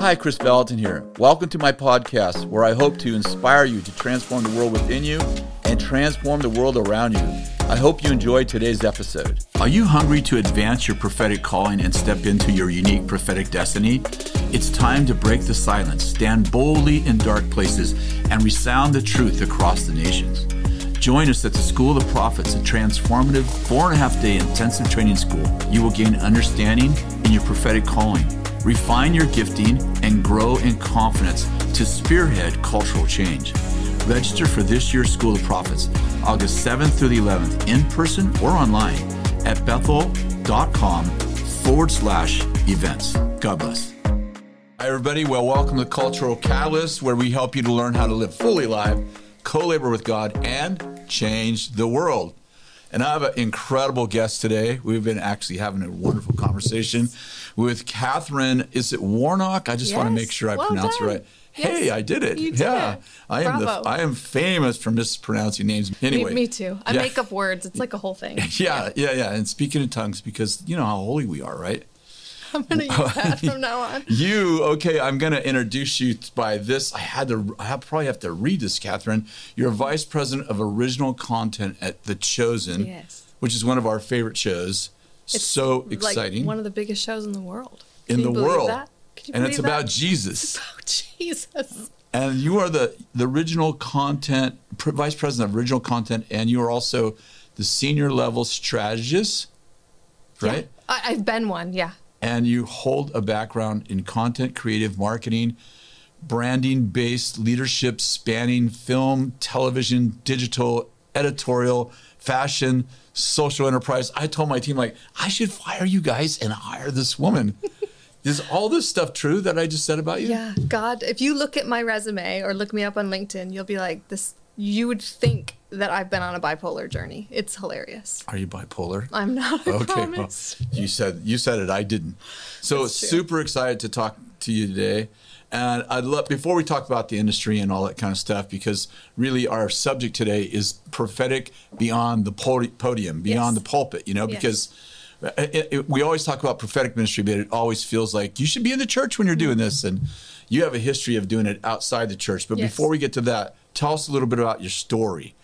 Hi, Kris Vallotton here. Welcome to my podcast where I hope to inspire you to transform the world within you and transform the world around you. I hope you enjoyed today's episode. Are you hungry to advance your prophetic calling and step into your unique prophetic destiny? It's time to break the silence, stand boldly in dark places, and resound the truth across the nations. Join us at the School of the Prophets, a transformative four and a half day intensive training school. You will gain understanding in your prophetic calling, refine your gifting, and grow in confidence to spearhead cultural change. Register for this year's School of Prophets, August 7th through the 11th, in person or online at bethel.com forward slash events. God bless. Hi, everybody. Well, welcome to Cultural Catalyst, where we help you to learn how to live fully live, co labor with God, and change the world. And I have an incredible guest today. We've been actually having a wonderful conversation with Katherine. Is it Warnock? I just want to make sure I Well pronounce done. it right. Yes. Hey, I did it. You did yeah, it. I am. The, I am famous for mispronouncing names. Me, Anyway, me too. I Yeah. make up words. It's like a whole thing. Yeah, yeah, yeah. And speaking in tongues, because you know how holy we are, right? I'm gonna use that from now on. You okay? I'm going to introduce you by this. I had to. I probably have to read this, Katherine. You're vice president of original content at The Chosen, Yes. which is one of our favorite shows. It's so exciting Like one of the biggest shows in the world. in Can the you believe world, That? And it's believe about that? Jesus. Oh Jesus. And you are the the original content vice president of original content, and you are also the senior level strategist, right? Yeah. I've been one. Yeah. And you hold a background in content creative marketing, branding based leadership spanning film, television, digital, editorial, fashion, social enterprise. I told my team, like, I should fire you guys and hire this woman. Is all this stuff true that I just said about you? Yeah. God, if you look at my resume or look me up on LinkedIn, you'll be like this. You would think that I've been on a bipolar journey. It's hilarious. Are you bipolar? I'm not. I okay, well, you said you said it. I didn't. So super excited to talk to you today. And I'd love before we talk about the industry and all that kind of stuff, because really our subject today is prophetic beyond the podium, beyond Yes. the pulpit. You know, Yes. because uh, it, it, we always talk about prophetic ministry, but it always feels like you should be in the church when you're doing this, and you have a history of doing it outside the church. But Yes. before we get to that, tell us a little bit about your story.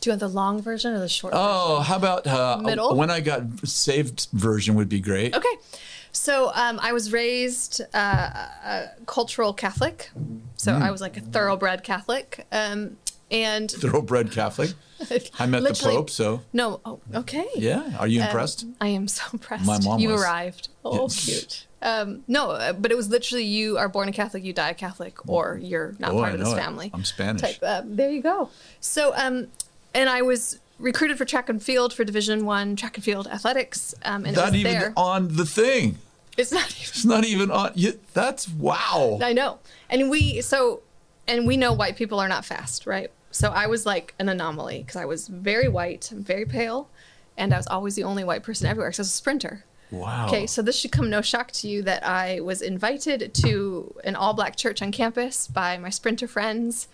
Do you want the long version or the short version? Oh, how about uh, Middle? when I got saved version would be great. Okay. So um, I was raised uh, a cultural Catholic. So Mm. I was like a thoroughbred Catholic. Um, and thoroughbred Catholic. I met the Pope, so no, oh, okay. yeah. Are you Um, impressed? I am so impressed. My mom You was. arrived. Oh, Yeah. cute. Um, no, uh, but it was literally you are born a Catholic, you die a Catholic, or you're not Oh, part I of this know it. family. I'm Spanish. Type. Um, there you go. So, um, and I was recruited for track and field for Division One track and field athletics, um, and it Not was even there. on the thing. It's not even It's not even on. You, that's wow. I know. And we so and we know white people are not fast, right? So I was like an anomaly because I was very white, very pale, and I was always the only white person everywhere because I was a sprinter. Wow. Okay, so this should come no shock to you that I was invited to an all black church on campus by my sprinter friends.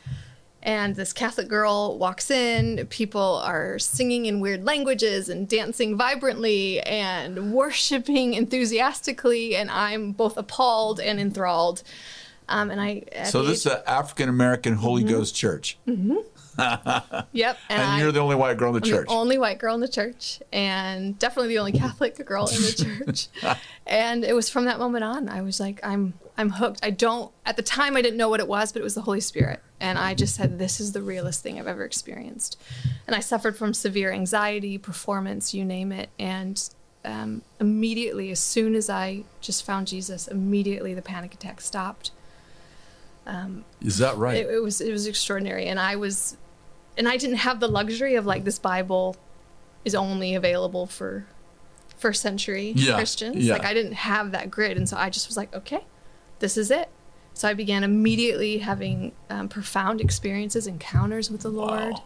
And this Catholic girl walks in. People are singing in weird languages and dancing vibrantly and worshiping enthusiastically. And I'm both appalled and enthralled. Um, and I. so this is an African American Holy Mm-hmm. Ghost church, Yep. and I- you're the only white girl in the I'm church. the only white girl in the church, and definitely the only Catholic girl in the church. and it was from that moment on, I was like, I'm, I'm hooked. I don't. At the time, I didn't know what it was, but it was the Holy Spirit, and I just said, this is the realest thing I've ever experienced. And I suffered from severe anxiety, performance, you name it, and. Um, immediately, as soon as I just found Jesus, immediately the panic attack stopped. Is that right? It, it was it was extraordinary, and I was, and I didn't have the luxury of like this Bible is only available for first century Yeah, Christians. yeah. Like I didn't have that grid, and so I just was like, okay, this is it. So I began immediately having um, profound experiences, encounters with the Lord. Wow.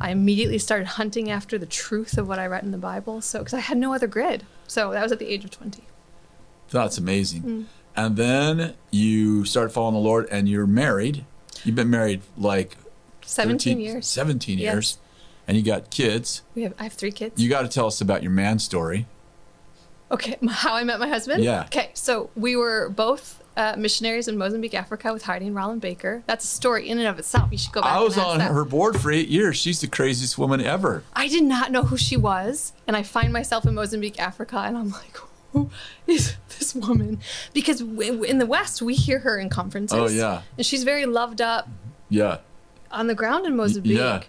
I immediately started hunting after the truth of what I read in the Bible. So because I had no other grid, so that was at the age of twenty. That's amazing. Mm. And then you start following the Lord, and you're married. You've been married like 17 13 years. 17 Yes. years, and you got kids. We have I have three kids. You got to tell us about your man story. Okay, how I met my husband? Yeah. Okay, so we were both uh, missionaries in Mozambique, Africa, with Heidi and Rolland Baker. That's a story in and of itself. You should go back. I was on that. her board for eight years. She's the craziest woman ever. I did not know who she was, and I find myself in Mozambique, Africa, and I'm like, who is this woman? Because w- in the West, we hear her in conferences. Oh, yeah. and she's very loved up Yeah, on the ground in Mozambique. yeah.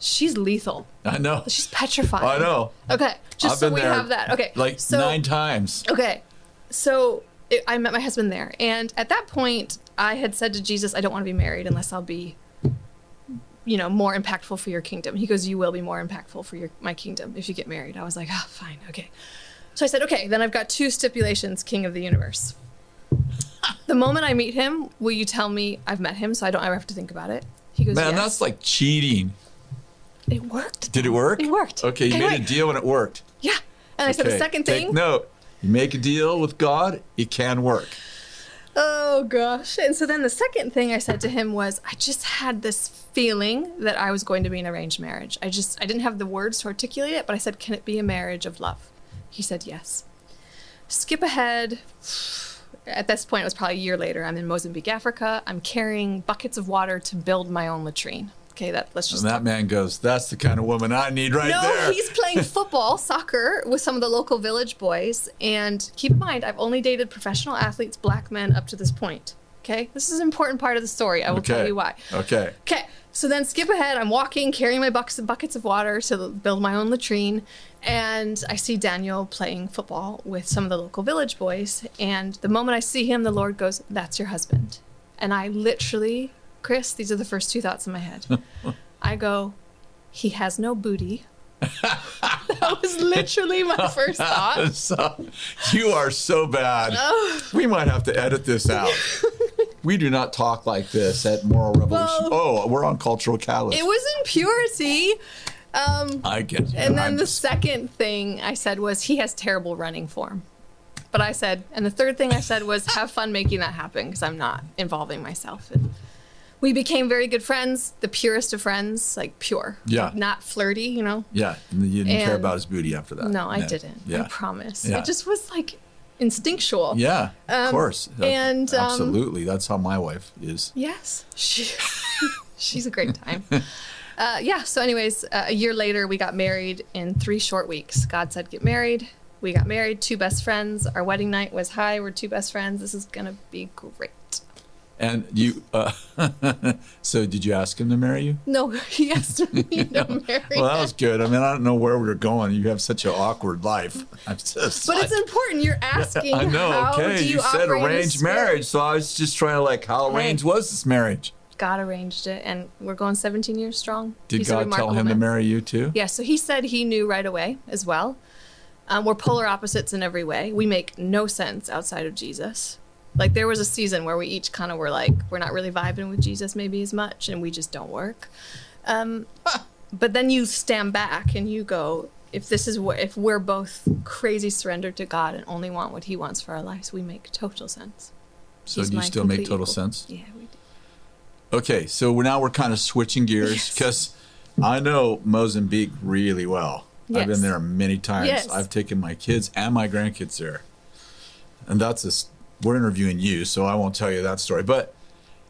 She's lethal. I know. She's petrified. I know. Okay, just I've so we have that. Okay, Like so, nine times. Okay, so it, I met my husband there, and at that point, I had said to Jesus, "I don't want to be married unless I'll be, you know, more impactful for your kingdom." He goes, "You will be more impactful for your my kingdom if you get married." I was like, "Ah, fine, okay." So I said, "Okay, then I've got two stipulations, King of the Universe." the moment I meet him, will you tell me I've met him, so I don't ever have to think about it? He goes, Man, yes. that's like cheating. it worked. Did it work? It worked. Okay, you Okay, made a deal and it worked. Yeah, and I said the Okay, second Take thing. note. You make a deal with God, it can work. Oh gosh. And so then the second thing I said to him was I just had this feeling that I was going to be an arranged marriage. I just I didn't have the words to articulate it, but I said, "Can it be a marriage of love?" He said, "Yes." Skip ahead. At this point, it was probably a year later. I'm in Mozambique, Africa. I'm carrying buckets of water to build my own latrine. Okay, that let's just And that man goes, That's the kind of woman I need right no, there. No, he's playing football, soccer with some of the local village boys. And keep in mind, I've only dated professional athletes, black men, up to this point. Okay, this is an important part of the story. I will tell you why. Okay. Okay, so then skip ahead. I'm walking, carrying my buckets buckets of water to build my own latrine, and I see Daniel playing football with some of the local village boys. And the moment I see him, the Lord goes, "That's your husband." And I literally, Kris, these are the first two thoughts in my head. I go, "He has no booty." that was literally my first thought. so, you are so bad. Oh. We might have to edit this out. we do not talk like this at Moral Revolution. Well- oh, we're on Cultural Catalyst. It was in purity. Um, I get you. And then I'm the just- second thing I said was he has terrible running form. But I said, and the third thing I said was have fun making that happen because I'm not involving myself. And we became very good friends, the purest of friends, like pure. Yeah. Not flirty, you know? Yeah, and you didn't care about his booty after that. No, I Yeah. didn't. Yeah. I promise. Yeah. It just was like instinctual. Yeah, of Um, course. and, um, absolutely, that's how my wife is. Yes, she, she's a great time. Uh, yeah. So, anyways, uh, a year later, we got married in three short weeks. God said, "Get married." We got married. Two best friends. Our wedding night was high. We're two best friends. This is gonna be great. And you, uh, so did you ask him to marry you? No, he asked me to marry. Well, that was good. I mean, I don't know where we are going. You have such an awkward life. I'm just But like- it's important. You're asking. I know. Okay, you, you, said arranged marriage, so I was just trying to like, how arranged was this marriage? God arranged it, and we're going 17 years strong. Did He's God tell him to marry you too? Yeah, so he said he knew right away as well. Um, we're polar opposites in every way. We make no sense outside of Jesus. Like there was a season where we each kind of were like, we're not really vibing with Jesus maybe as much, and we just don't work. Um, but then you stand back and you go, if this is what, if we're both crazy surrendered to God and only want what He wants for our lives, we make total sense. So He's do you still make total equal. sense? Yeah, we do. Okay, so we're now we're kind of switching gears Yes. because I know Mozambique really well. yes. I've been there many times. Yes. I've taken my kids and my grandkids there, and that's a, we're interviewing you, so I won't tell you that story. But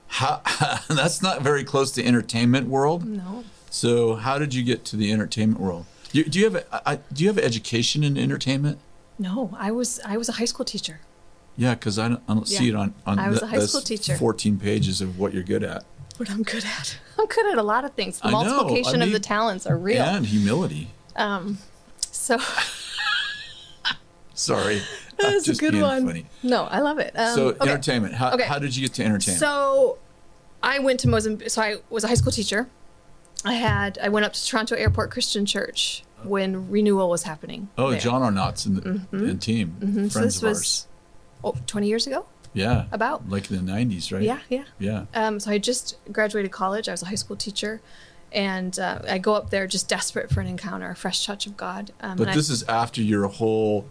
how that's not very close to entertainment world. No. So how did you get to the entertainment world? Do, do you have a, I, do you have education in entertainment? No, I was I was a high school teacher. Yeah, because I don't, I don't see it on on I was th- a high school teacher. Fourteen pages of what you're good at What I'm good at. I'm good at a lot of things. The I know, I multiplication of the talents are real. and humility. Um, so Sorry, that I'm a good one. funny. No, I love it. Um, so okay. entertainment. How, Okay. how did you get to entertainment? So I went to Mozambique. So I was a high school teacher. I had I went up to Toronto Airport Christian Church when renewal was happening. oh, there. John Arnott's in the in team, Mhm. So friends this of was ours. oh, 20 years ago. Yeah, about. like the '90s, right? Yeah, yeah. yeah. Um, so I just graduated college. I was a high school teacher, and uh, I go up there just desperate for an encounter, a fresh touch of God. Um, But and this is after your whole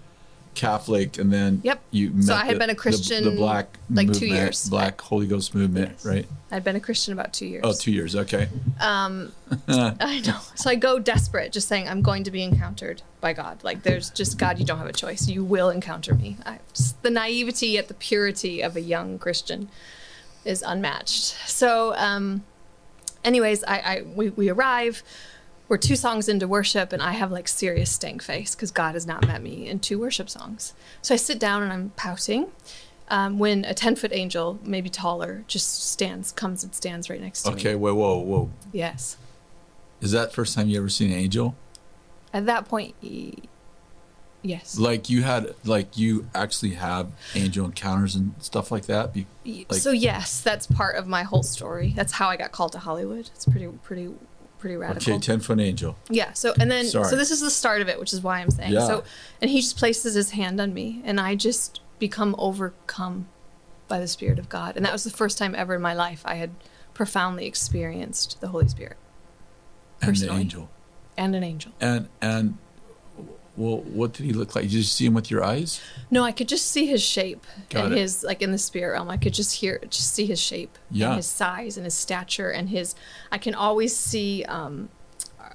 Catholic, and then Yep. you met So I had the- been a Christian, the, black like, two years. Black Holy Ghost movement, Yes. right? I'd been a Christian about two years. Oh, two years. Okay. Um, I know. So I go desperate, just saying I'm going to be encountered by God. Like there's just God, you don't have a choice. You will encounter me. I, just the naivety yet the purity of a young Christian is unmatched. So, um, anyways, I, I we, we arrive. We're two songs into worship, and I have like serious stank face because God has not met me in two worship songs. So I sit down and I'm pouting. Um, when a 10 foot angel, maybe taller, just stands, comes and stands right next to me. Okay. Whoa, whoa, whoa. Yes. Is that first time you ever seen an angel? At that point, yes. Like you had, like you actually have angel encounters and stuff like that. Be, like- so yes, that's part of my whole story. That's how I got called to Hollywood. It's pretty, pretty, pretty radical. okay, ten foot angel. Yeah. So and then Sorry. so this is the start of it, which is why I'm saying. Yeah. So and he just places his hand on me, and I just become overcome by the Spirit of God, and that was the first time ever in my life I had profoundly experienced the Holy Spirit And the Personally. angel. and an angel. And and well, what did he look like? Did you see him with your eyes? No, I could just see his shape Got and it. his like in the spirit realm. I could just hear, just see his shape Yeah. and his size and his stature and his. I can always see. Um, uh,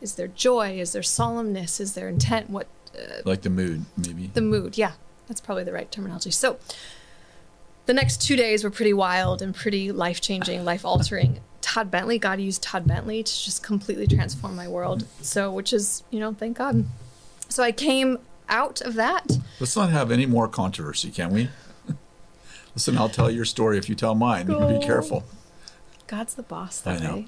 is there joy? Is there solemnness? Is there intent? What uh, Like the mood, maybe. the mood? Yeah, that's probably the right terminology. So, the next two days were pretty wild and pretty life changing, life altering. Todd Bentley, God used Todd Bentley to just completely transform my world. So, which is, you know, thank God. So I came out of that. Let's not have any more controversy, can we? Listen, I'll tell your story if you tell mine. You Go. Be careful. God's the boss though. I know. way.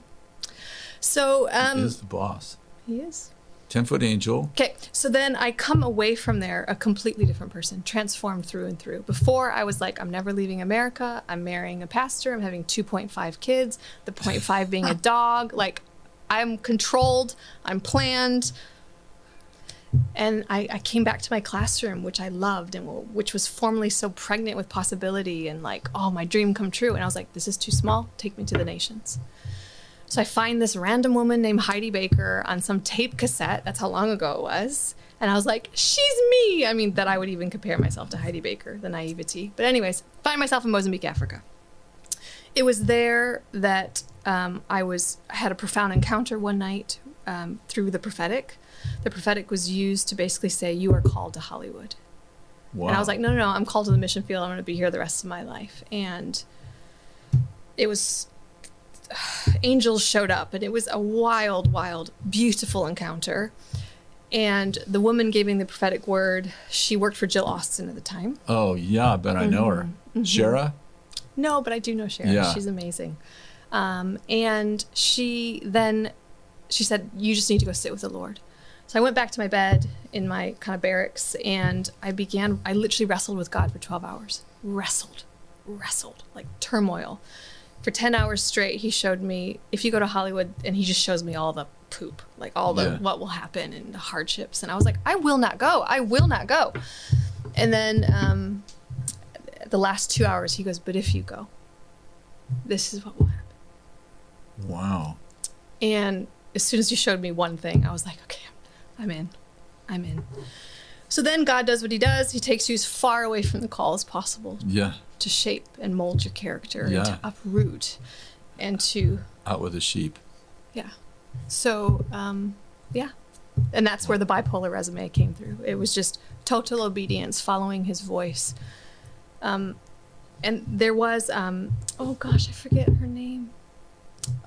So He um is the boss. he is. Ten foot angel. Okay, so then I come away from there a completely different person, transformed through and through. Before I was like, I'm never leaving America. I'm marrying a pastor. I'm having 2.5 kids. The 0.5 being a dog. Like, I'm controlled. I'm planned. And I, I came back to my classroom, which I loved and w- which was formerly so pregnant with possibility and like, oh, my dream come true. And I was like, this is too small. Take me to the nations. So I find this random woman named Heidi Baker on some tape cassette. That's how long ago it was. And I was like, she's me. I mean, that I would even compare myself to Heidi Baker, the naivety. But, anyways, find myself in Mozambique, Africa. It was there that um, I was had a profound encounter one night um, through the prophetic. The prophetic was used to basically say, You are called to Hollywood. Wow. And I was like, no, no, no, I'm called to the mission field. I'm going to be here the rest of my life. And it was, angels showed up, and it was a wild, wild, beautiful encounter. And the woman giving the prophetic word, she worked for Jill Austin at the time. oh yeah, I bet I know her. Mm-hmm. Shara. No, but I do know Sharon. Yeah. She's amazing. Um, and she then she said, "You just need to go sit with the Lord." So I went back to my bed in my kind of barracks, and I began. I literally wrestled with God for twelve hours. Wrestled, wrestled like turmoil. For ten hours straight, he showed me if you go to Hollywood, and he just shows me all the poop, like all the Yeah. what will happen and the hardships. And I was like, I will not go. I will not go. And then um, the last two hours, he goes, But if you go, this is what will happen. Wow. And as soon as he showed me one thing, I was like, Okay, I'm in. I'm in. So then God does what he does. He takes you as far away from the call as possible Yeah. To shape and mold your character and Yeah. to uproot and to, Out with the sheep. yeah. So, um, yeah. And that's where the bipolar resume came through. It was just total obedience, following his voice. Um, and there was, um, oh gosh, I forget her name.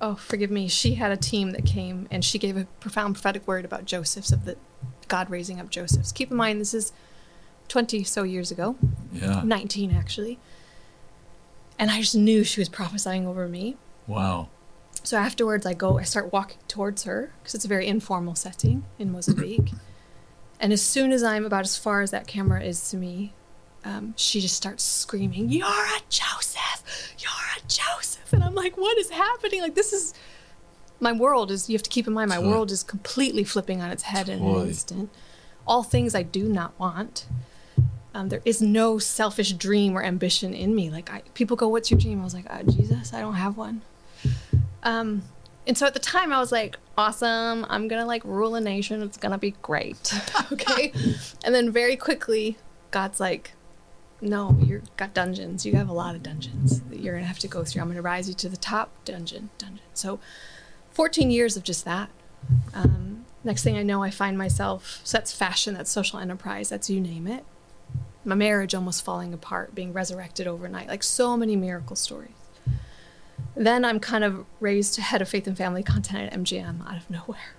Oh, forgive me. She had a team that came and she gave a profound prophetic word about Joseph's, of the God raising up Joseph's. Keep in mind, this is 20 so years ago, Yeah. 19 actually. And I just knew she was prophesying over me. Wow. So afterwards, I go, I start walking towards her because it's a very informal setting in Mozambique. and as soon as I'm about as far as that camera is to me, um, she just starts screaming, You're a Joseph! You're a Joseph! And I'm like, What is happening? Like, this is my world is, you have to keep in mind, my world is completely flipping on its head in an instant. All things I do not want. Um, there is no selfish dream or ambition in me. Like, I, people go, What's your dream? I was like, uh, Jesus, I don't have one. Um, And so at the time, I was like, awesome. I'm going to like rule a nation. It's going to be great. okay. and then very quickly, God's like, no, you've got dungeons. You have a lot of dungeons that you're going to have to go through. I'm going to rise you to the top dungeon, dungeon. So 14 years of just that. Um, next thing I know, I find myself, so that's fashion, that's social enterprise, that's you name it. My marriage almost falling apart, being resurrected overnight, like so many miracle stories. Then I'm kind of raised to head of faith and family content at MGM out of nowhere.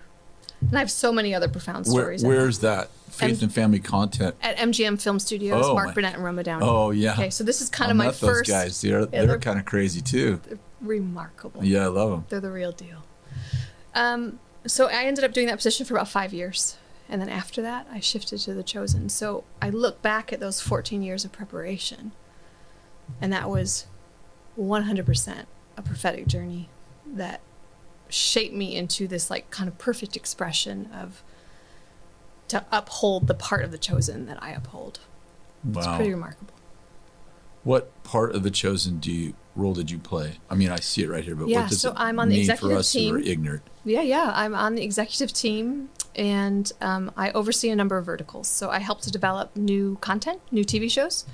And I have so many other profound Where, stories. where's that? Faith M- and Family Content. at MGM Film Studios, Oh, Mark my- Burnett and Roma Downey. Oh, yeah. Okay, so this is kind I of my met first. those guys. They're, they're, they're- kind of crazy too. Remarkable. Yeah, I love them. They're the real deal. Um, so I ended up doing that position for about five years. And then after that, I shifted to The Chosen. So I look back at those 14 years of preparation, and that was 100% a prophetic journey that shaped me into this, like, kind of perfect expression of to uphold the part of The Chosen that I uphold. It's Wow. pretty remarkable. What part of the chosen do you role did you play? I mean, I see it right here, but Yeah, what does so it I'm on the mean for executive us who are team. ignorant? Yeah, yeah. I'm on the executive team and um, I oversee a number of verticals. So I help to develop new content, new TV shows,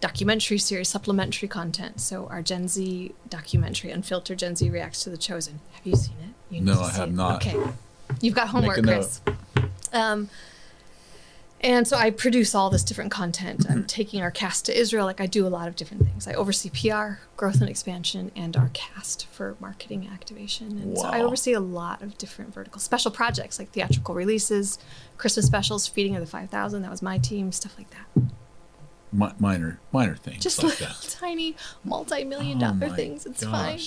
documentary series, supplementary content. So our Gen Z documentary, Unfiltered Gen Z Reacts to The Chosen. Have you seen it? You No, I have it. not. Okay. You've got homework, Kris. Um, and so I produce all this different content. I'm mm-hmm. taking our cast to Israel. Like I do a lot of different things. I oversee PR, growth and expansion, and our cast for marketing activation. And so I oversee a lot of different verticals, special projects like theatrical releases, Christmas specials, feeding of the 5,000. That was my team, stuff like that. Mi- minor, minor things Just like little that. tiny multi-million Oh dollar things. It's fine.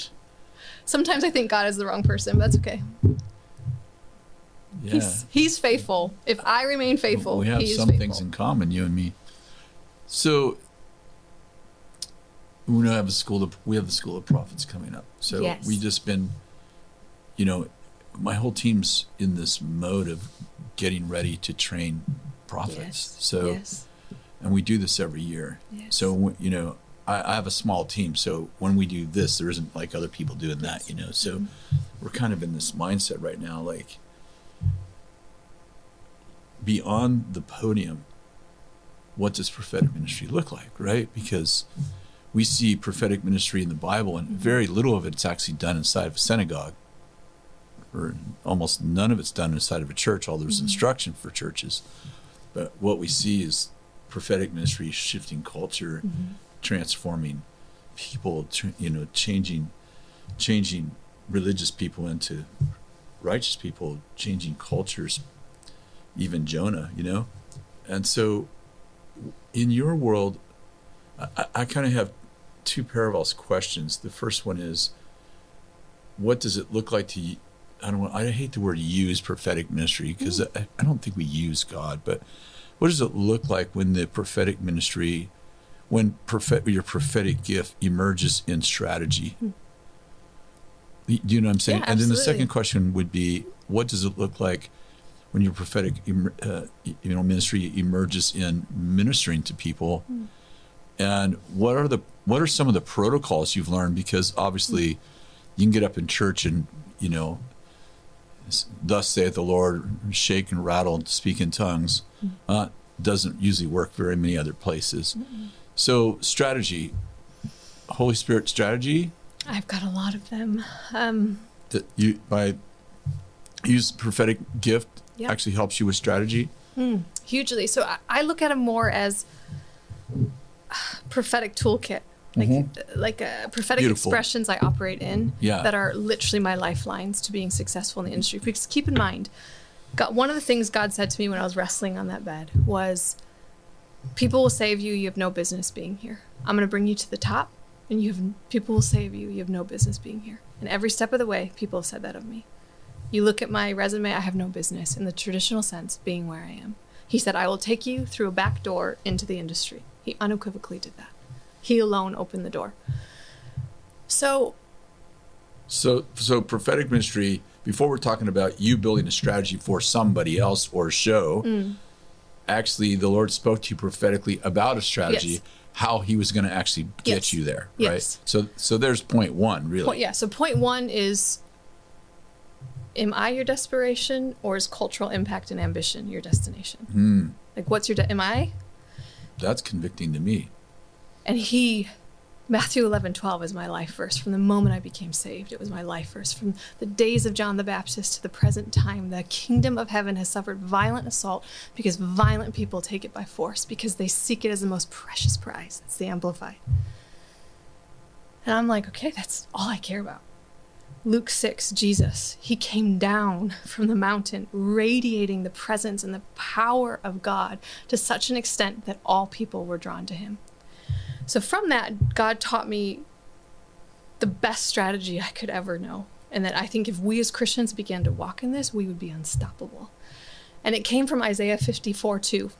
Sometimes I think God is the wrong person, but that's okay. Yeah. He's he's faithful. If I remain faithful, we have he is some faithful. things in common, you and me. So we have a school of we have the school of prophets coming up. So Yes. we just been, you know, my whole team's in this mode of getting ready to train prophets. Yes. So yes. and we do this every year. Yes. So you know, I, I have a small team. So when we do this, there isn't like other people doing that. You know, so Mm-hmm. we're kind of in this mindset right now, like beyond the podium. What does prophetic ministry look like, right? Because we see prophetic ministry in the Bible, and mm-hmm. very little of it's actually done inside of a synagogue, or almost none of it's done inside of a church. Although there's mm-hmm. instruction for churches, but what we see is prophetic ministry shifting culture, mm-hmm. transforming people, you know, changing, changing religious people into righteous people, changing cultures, even Jonah, you know, and so in your world, I, I kind of have two parallels questions. The first one is, what does it look like to? I don't. want- I hate the word use prophetic ministry because I, I don't think we use God, but what does it look like when the prophetic ministry, when prophet, your prophetic gift emerges in strategy? Hmm. Y- Do you know what I'm saying? Yeah, and then the second question would be, what does it look like when your prophetic, uh, you know, ministry emerges in ministering to people? Hmm. And what are the what are some of the protocols you've learned? Because obviously, you can get up in church and you know, thus saith the Lord, shake and rattle and speak in tongues. Uh, doesn't usually work very many other places. So strategy, Holy Spirit strategy I've got a lot of them. Um, that you by use prophetic gift Yeah. actually helps you with strategy. hugely. So I, I look at them more as prophetic toolkit, like like uh, prophetic Beautiful. expressions I operate in Yeah. that are literally my lifelines to being successful in the industry. Because keep in mind, God, one of the things God said to me when I was wrestling on that bed was, "People will say of you, you have no business being here. I'm going to bring you to the top, and you have people will say of you, you have no business being here." And every step of the way, people have said that of me. You look at my resume, I have no business in the traditional sense being where I am. He said, I will take you through a back door into the industry. He unequivocally did that. He alone opened the door. So, So so prophetic ministry. Before we're talking about you building a strategy for somebody else or a show, Mm. actually the Lord spoke to you prophetically about a strategy, Yes. how He was going to actually get Yes. you there, Yes. right? So so there's point one, really. point, yeah, so point one is am I your desperation or is cultural impact and ambition your destination? Hmm. Like, what's your, de- am I? That's convicting to me. And he, Matthew 11, 12 is my life verse. From the moment I became saved, it was my life verse. From the days of John the Baptist to the present time, the kingdom of heaven has suffered violent assault because violent people take it by force, because they seek it as the most precious prize. It's the Amplified. And I'm like, okay, that's all I care about. Luke 6, Jesus, he came down from the mountain, radiating the presence and the power of God to such an extent that all people were drawn to him. So, from that, God taught me the best strategy I could ever know. And that I think if we as Christians began to walk in this, we would be unstoppable. And it came from Isaiah 54 2,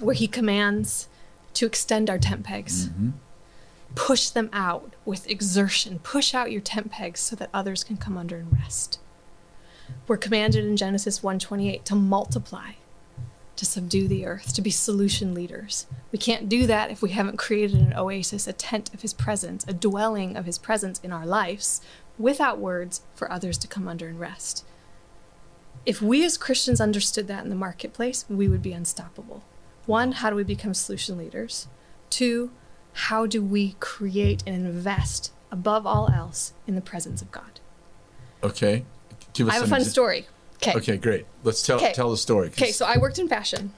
where he commands to extend our tent pegs mm-hmm. Push them out with exertion. Push out your tent pegs so that others can come under and rest. We're commanded in Genesis 1:28 to multiply, to subdue the earth, to be solution leaders. We can't do that if we haven't created an oasis, a tent of his presence, a dwelling of his presence in our lives without words for others to come under and rest. If we as Christians understood that in the marketplace, we would be unstoppable. One, how do we become solution leaders? Two, how do we create and invest above all else in the presence of God? Okay. Give us I have a fun exa- story. Okay. Okay, great. Let's tell tell the story. Okay, so I worked in fashion.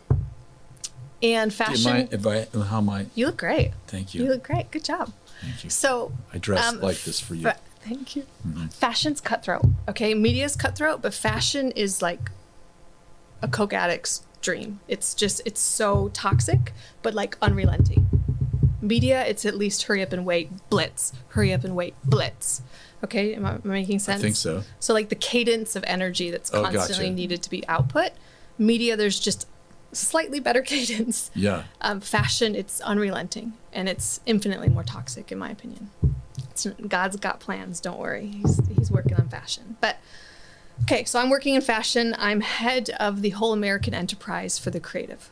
And fashion mind if I, how my you look great. thank You you. look great. Good job. Thank you. So I dress um, like this for you. fa- thank you. Fashion's cutthroat. Okay, media's cutthroat, but fashion is like a coke addict's dream. It's just it's so toxic, but like unrelenting. Media, it's at least hurry up and wait, blitz, hurry up and wait, blitz. Okay, am I, am I making sense? I think so. So like the cadence of energy that's Oh, constantly gotcha. needed to be output. Media, there's just slightly better cadence. Yeah. Um, fashion, it's unrelenting and it's infinitely more toxic, in my opinion. It's, God's got plans. Don't worry. He's, he's working on fashion. But okay, so I'm working in fashion. I'm head of the whole American enterprise for the creative.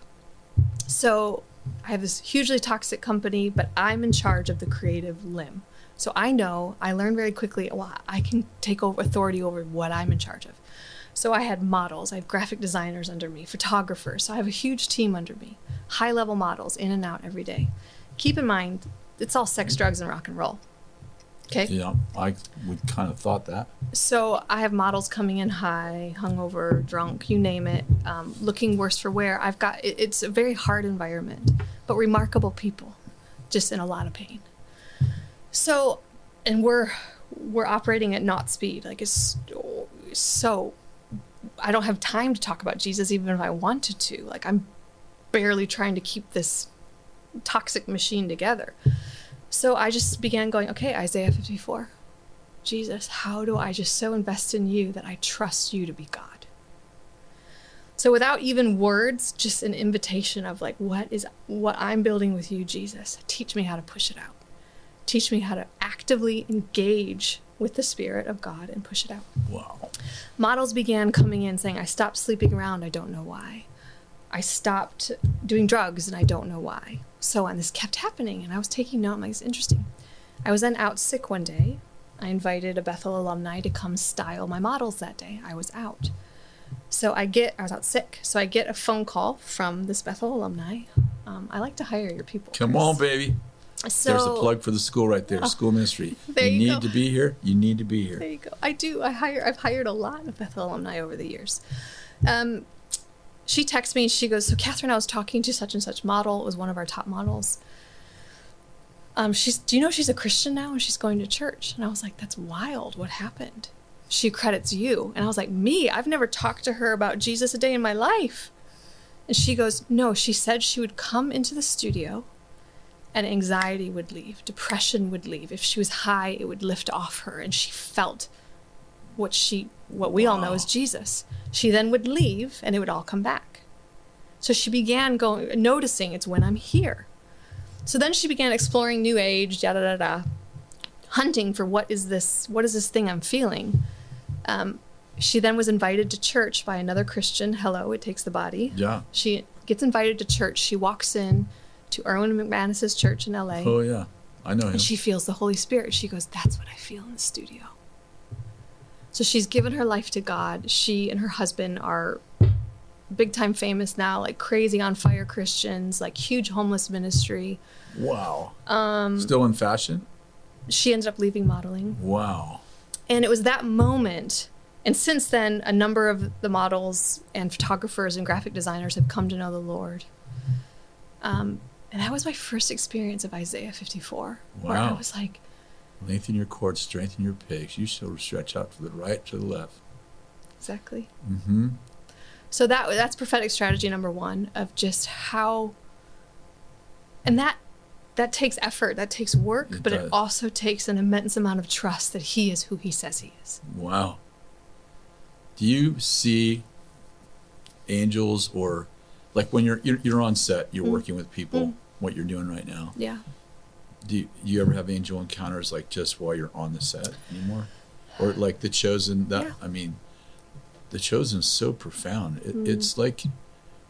So I have this hugely toxic company, but I'm in charge of the creative limb. So I know, I learned very quickly, well, I can take over authority over what I'm in charge of. So I had models, I have graphic designers under me, photographers. So I have a huge team under me, high level models in and out every day. Keep in mind, it's all sex, drugs, and rock and roll. Okay. Yeah. I would kind of thought that. So I have models coming in high, hungover, drunk, you name it, um, looking worse for wear. I've got it, it's a very hard environment, but remarkable people, just in a lot of pain. So, and we're we're operating at not speed. Like it's so. I don't have time to talk about Jesus, even if I wanted to. Like I'm barely trying to keep this toxic machine together. So I just began going, okay, Isaiah 54. Jesus, how do I just so invest in you that I trust you to be God? So without even words, just an invitation of like, what is what I'm building with you, Jesus? Teach me how to push it out. Teach me how to actively engage with the Spirit of God and push it out. Wow. Models began coming in saying, I stopped sleeping around, I don't know why. I stopped doing drugs and I don't know why. So on, this kept happening and I was taking note, I'm like, it's interesting. I was then out sick one day. I invited a Bethel alumni to come style my models that day. I was out. So I get, I was out sick. So I get a phone call from this Bethel alumni. Um, I like to hire your people. Come on, baby. So, There's a plug for the school right there. School ministry. there you you need go. to be here. You need to be here. There you go. I do. I hire. I've hired a lot of Bethel alumni over the years. Um, she texts me. And she goes, "So Katherine, I was talking to such and such model. It was one of our top models. Um, she's. Do you know she's a Christian now and she's going to church? And I was like, that's wild. What happened? She credits you, and I was like, me? I've never talked to her about Jesus a day in my life. And she goes, no. She said she would come into the studio and anxiety would leave, depression would leave. If she was high, it would lift off her, and she felt what she what we all know is Jesus. She then would leave, and it would all come back. So she began going noticing it's when I'm here. So then she began exploring New Age, da da da da, hunting for what is this what is this thing I'm feeling. Um, she then was invited to church by another Christian. Hello, it takes the body. Yeah. She gets invited to church. She walks in to Erwin McManus's church in LA. Oh yeah. I know him. And she feels the Holy Spirit. She goes, That's what I feel in the studio. So she's given her life to God. She and her husband are big time famous now, like crazy on fire Christians, like huge homeless ministry. Wow. Um, Still in fashion? She ended up leaving modeling. Wow. And it was that moment. And since then, a number of the models and photographers and graphic designers have come to know the Lord. Um, and that was my first experience of Isaiah 54, wow. where I was like, Lengthen your cords, strengthen your pegs. You shall stretch out to the right, to the left. Exactly. Mm-hmm. So that that's prophetic strategy number one of just how, and that that takes effort, that takes work, it but does. it also takes an immense amount of trust that He is who He says He is. Wow. Do you see angels or like when you're you're, you're on set, you're mm. working with people, mm. what you're doing right now? Yeah. Do you, you, ever have angel encounters like just while you're on the set anymore, or like the chosen? That yeah. I mean the chosen is so profound. It, mm-hmm. It's like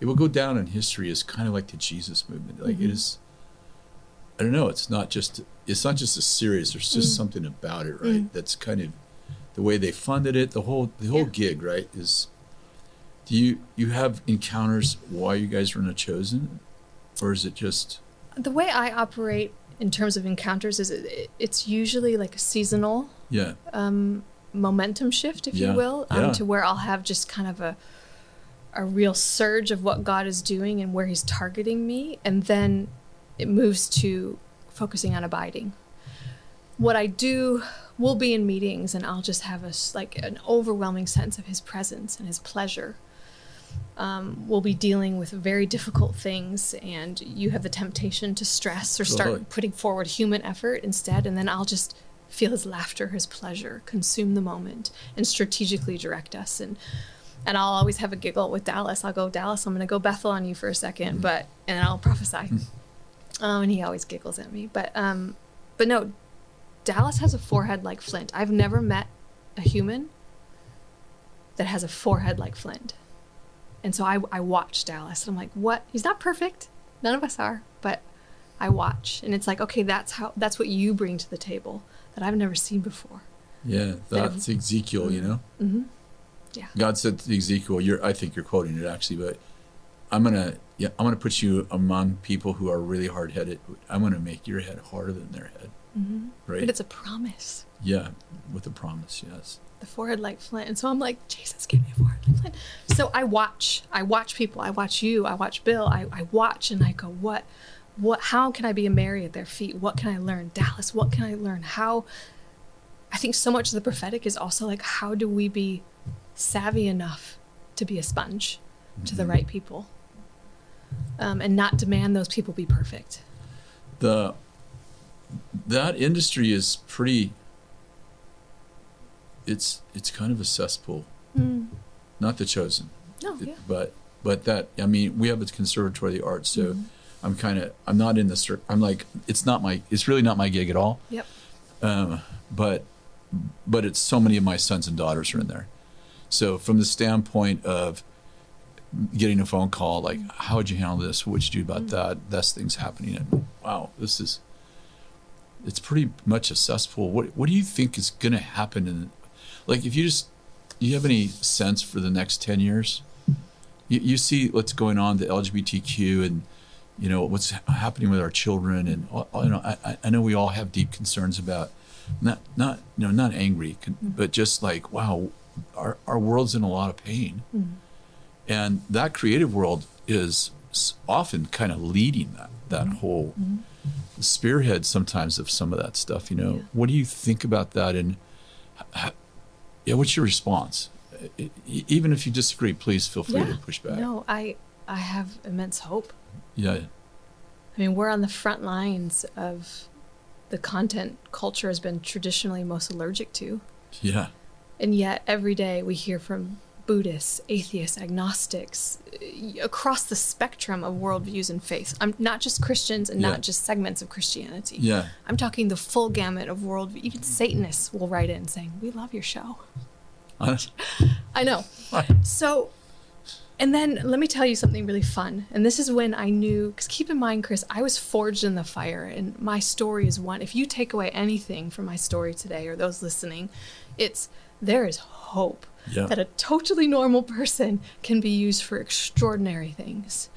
it will go down in history as kind of like the Jesus movement. Like mm-hmm. it is. I don't know. It's not just. It's not just a series. There's just mm-hmm. something about it, right? Mm. That's kind of the way they funded it. The whole the whole yeah. gig, right? Is do you you have encounters while you guys are in a chosen, or is it just the way I operate in terms of encounters? Is it, it's usually like a seasonal. Yeah. Um, momentum shift, if yeah. you will, um, yeah. to where I'll have just kind of a a real surge of what God is doing and where He's targeting me, and then it moves to focusing on abiding. What I do will be in meetings, and I'll just have a like an overwhelming sense of His presence and His pleasure. Um, we'll be dealing with very difficult things, and you have the temptation to stress or start putting forward human effort instead, and then I'll just feel his laughter, his pleasure, consume the moment, and strategically direct us. And and I'll always have a giggle with Dallas. I'll go, Dallas, I'm going to go Bethel on you for a second, but and I'll prophesy. um, and he always giggles at me. But um, but no, Dallas has a forehead like Flint. I've never met a human that has a forehead like Flint. And so I, I watch Dallas and I'm like, what? He's not perfect. None of us are, but I watch. And it's like, okay, that's how, that's what you bring to the table that I've never seen before. Yeah, that's that Ezekiel, you know? Mm-hmm. Yeah. God said to Ezekiel, you're, I think you're quoting it actually, but I'm going to, yeah, I'm going to put you among people who are really hard headed. I'm going to make your head harder than their head. Mm-hmm. Right. But it's a promise. Yeah, with a promise, yes. The forehead like flint. And so I'm like, Jesus, give me a forehead. So I watch, I watch people. I watch you. I watch Bill. I, I watch and I go, what? what how can I be a Mary at their feet? What can I learn? Dallas, what can I learn? How I think so much of the prophetic is also like how do we be savvy enough to be a sponge to the mm-hmm. right people? Um, and not demand those people be perfect. The that industry is pretty it's it's kind of a cesspool. Mm. Not the chosen. No, yeah. But but that I mean we have a conservatory of the arts, so mm-hmm I'm kind of I'm not in the I'm like it's not my it's really not my gig at all. Yep. Um, but but it's so many of my sons and daughters are in there. So from the standpoint of getting a phone call like how would you handle this? What would you do about mm-hmm. that? That's things happening and wow, this is it's pretty much a cesspool. What what do you think is going to happen in like if you just you have any sense for the next 10 years? You, you see what's going on the LGBTQ and you know what's happening with our children and you know I, I know we all have deep concerns about not not you know not angry mm-hmm. but just like wow our, our world's in a lot of pain mm-hmm. and that creative world is often kind of leading that that mm-hmm. whole mm-hmm. spearhead sometimes of some of that stuff you know yeah. what do you think about that and yeah what's your response even if you disagree please feel free yeah. to push back no i i have immense hope yeah. I mean, we're on the front lines of the content culture has been traditionally most allergic to. Yeah. And yet every day we hear from Buddhists, atheists, agnostics, across the spectrum of worldviews and faiths. I'm not just Christians and yeah. not just segments of Christianity. Yeah. I'm talking the full gamut of worldview. Even Satanists will write in saying, "We love your show." I know. So and then let me tell you something really fun. And this is when I knew, because keep in mind, Kris, I was forged in the fire, and my story is one. If you take away anything from my story today or those listening, it's there is hope Yeah. that a totally normal person can be used for extraordinary things.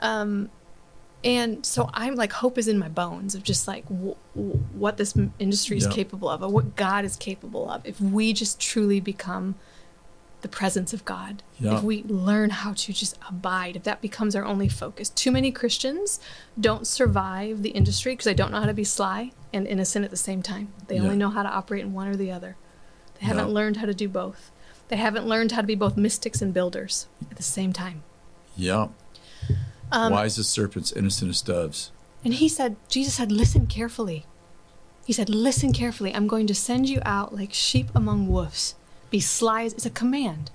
Um, and so I'm like, hope is in my bones of just like w- w- what this industry is Yeah. capable of, or what God is capable of. If we just truly become the presence of God, Yeah. if we learn how to just abide, if that becomes our only focus. Too many Christians don't survive the industry because they don't know how to be sly and innocent at the same time. They Yeah. only know how to operate in one or the other. They haven't learned how to do both. They haven't learned how to be both mystics and builders at the same time. Yeah. Um, Wise as serpents, innocent as doves. And he said, Jesus said, listen carefully. He said, listen carefully. I'm going to send you out like sheep among wolves. Be sly as, it's a command.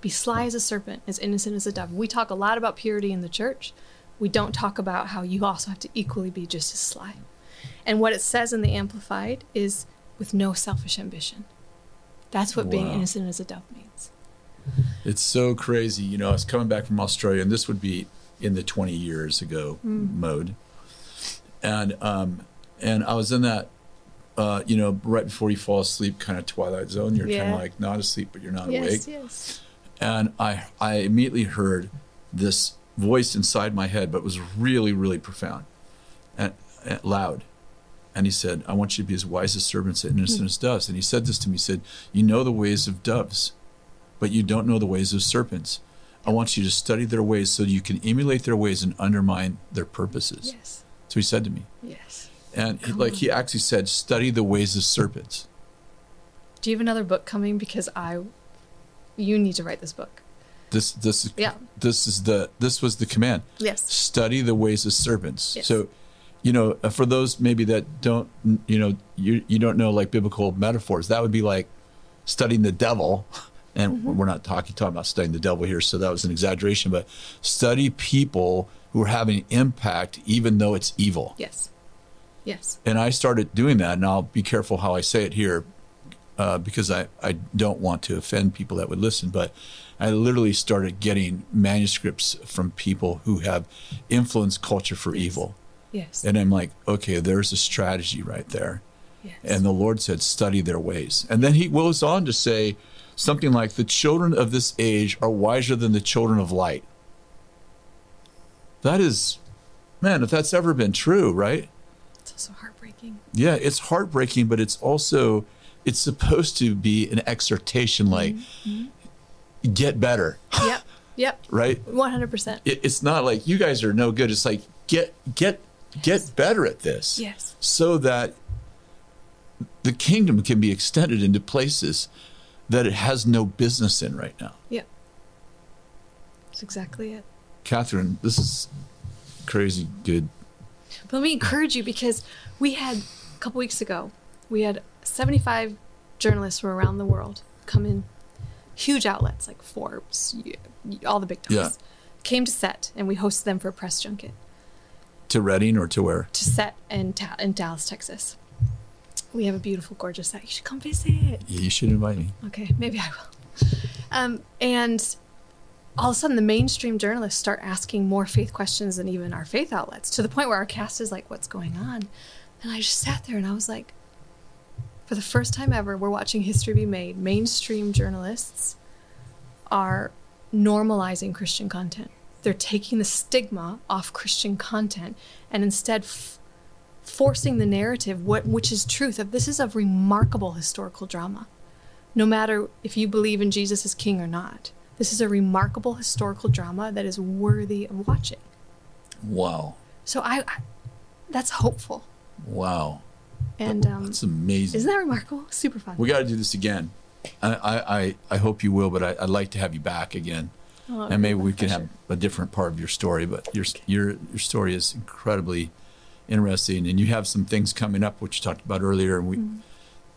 Be sly as a serpent, as innocent as a dove. We talk a lot about purity in the church. We don't talk about how you also have to equally be just as sly. And what it says in the Amplified is with no selfish ambition. That's what being innocent as a dove means. It's so crazy. You know, I was coming back from Australia, and this would be in the 20 years ago Mm. mode. And um, and I was in that, uh, you know, right before you fall asleep, kind of twilight zone. You're kind of like not asleep, but you're not yes, awake. yes. And I I immediately heard this voice inside my head, but it was really really profound and, and loud. And he said, "I want you to be as wise as serpents and innocent as doves." And he said this to me. He said, "You know the ways of doves, but you don't know the ways of serpents. I want you to study their ways so you can emulate their ways and undermine their purposes." Yes. So he said to me, Yes. and he, like he actually said, "Study the ways of serpents." Do you have another book coming? Because I, you need to write this book. This this is Yeah. this is the this was the command. Yes. study the ways of serpents. Yes. So, you know, uh, for those maybe that don't, you know, you you don't know like biblical metaphors, that would be like studying the devil. And Mm-hmm. we're not talking talking about studying the devil here, so that was an exaggeration. But study people who are having impact, even though it's evil. Yes. Yes. And I started doing that, and I'll be careful how I say it here, uh, because I I don't want to offend people that would listen. But I literally started getting manuscripts from people who have influenced culture for evil. Yes. And I'm like, okay, there's a strategy right there. yes. And the Lord said, study their ways. And then he goes on to say something like, the children of this age are wiser than the children of light. That is, man, if that's ever been true, right? it's also heartbreaking. Yeah, it's heartbreaking, but it's also, it's supposed to be an exhortation like, mm-hmm. Mm-hmm. get better, yep. Yep. right? One hundred percent. It, it's not like you guys are no good. It's like, get, get, get better at this. Yes. so that the kingdom can be extended into places that it has no business in right now. Yeah. That's exactly it. Katherine, this is crazy good. But let me encourage you because we had a couple weeks ago, we had 75 journalists from around the world come in, huge outlets like Forbes, all the big dogs, Yeah. came to set and we hosted them for a press junket To Redding or to where? to set in, Ta- in Dallas, Texas. We have a beautiful, gorgeous set. You should come visit. Yeah, you should invite me. Okay, maybe I will. Um, and all of a sudden, the mainstream journalists start asking more faith questions than even our faith outlets, to the point where our cast is like, "What's going on?" And I just sat there and I was like, for the first time ever, we're watching history be made. Mainstream journalists are normalizing Christian content. They're taking the stigma off Christian content and instead f- forcing the narrative, what which is truth, of this is a remarkable historical drama no matter if you believe in Jesus as king or not. This is a remarkable historical drama that is worthy of watching. Wow. So I, I that's hopeful. Wow. And um, That's amazing. isn't that remarkable? Super fun. we got to do this again. I, I, I, I hope you will, but I, I'd like to have you back again. Oh, and maybe we can have a different part of your story, but your, your, your story is incredibly interesting. And you have some things coming up, which you talked about earlier. And we, Mm-hmm.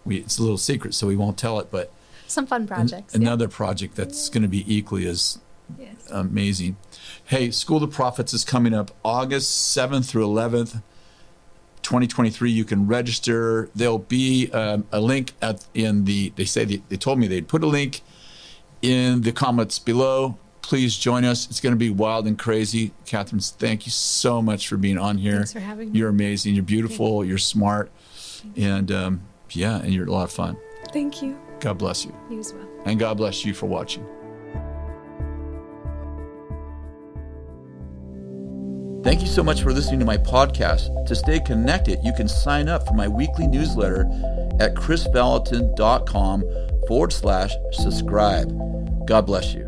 we, it's a little secret, so we won't tell it, but some fun An- projects. yeah. another project that's going to be equally as Yes. amazing. Hey, School of the Prophets is coming up August 7th through 11th, 2023. You can register. There'll be um, a link at in the. They say they, they told me they'd put a link in the comments below. Please join us. It's going to be wild and crazy. Katherine, thank you so much for being on here. Thanks for having me. You're amazing. You're beautiful. You. are smart. You. And um, yeah, and you're a lot of fun. Thank you. God bless you. You as well. And God bless you for watching. Thank you so much for listening to my podcast. To stay connected, you can sign up for my weekly newsletter at krisvallotton.com forward slash subscribe. God bless you.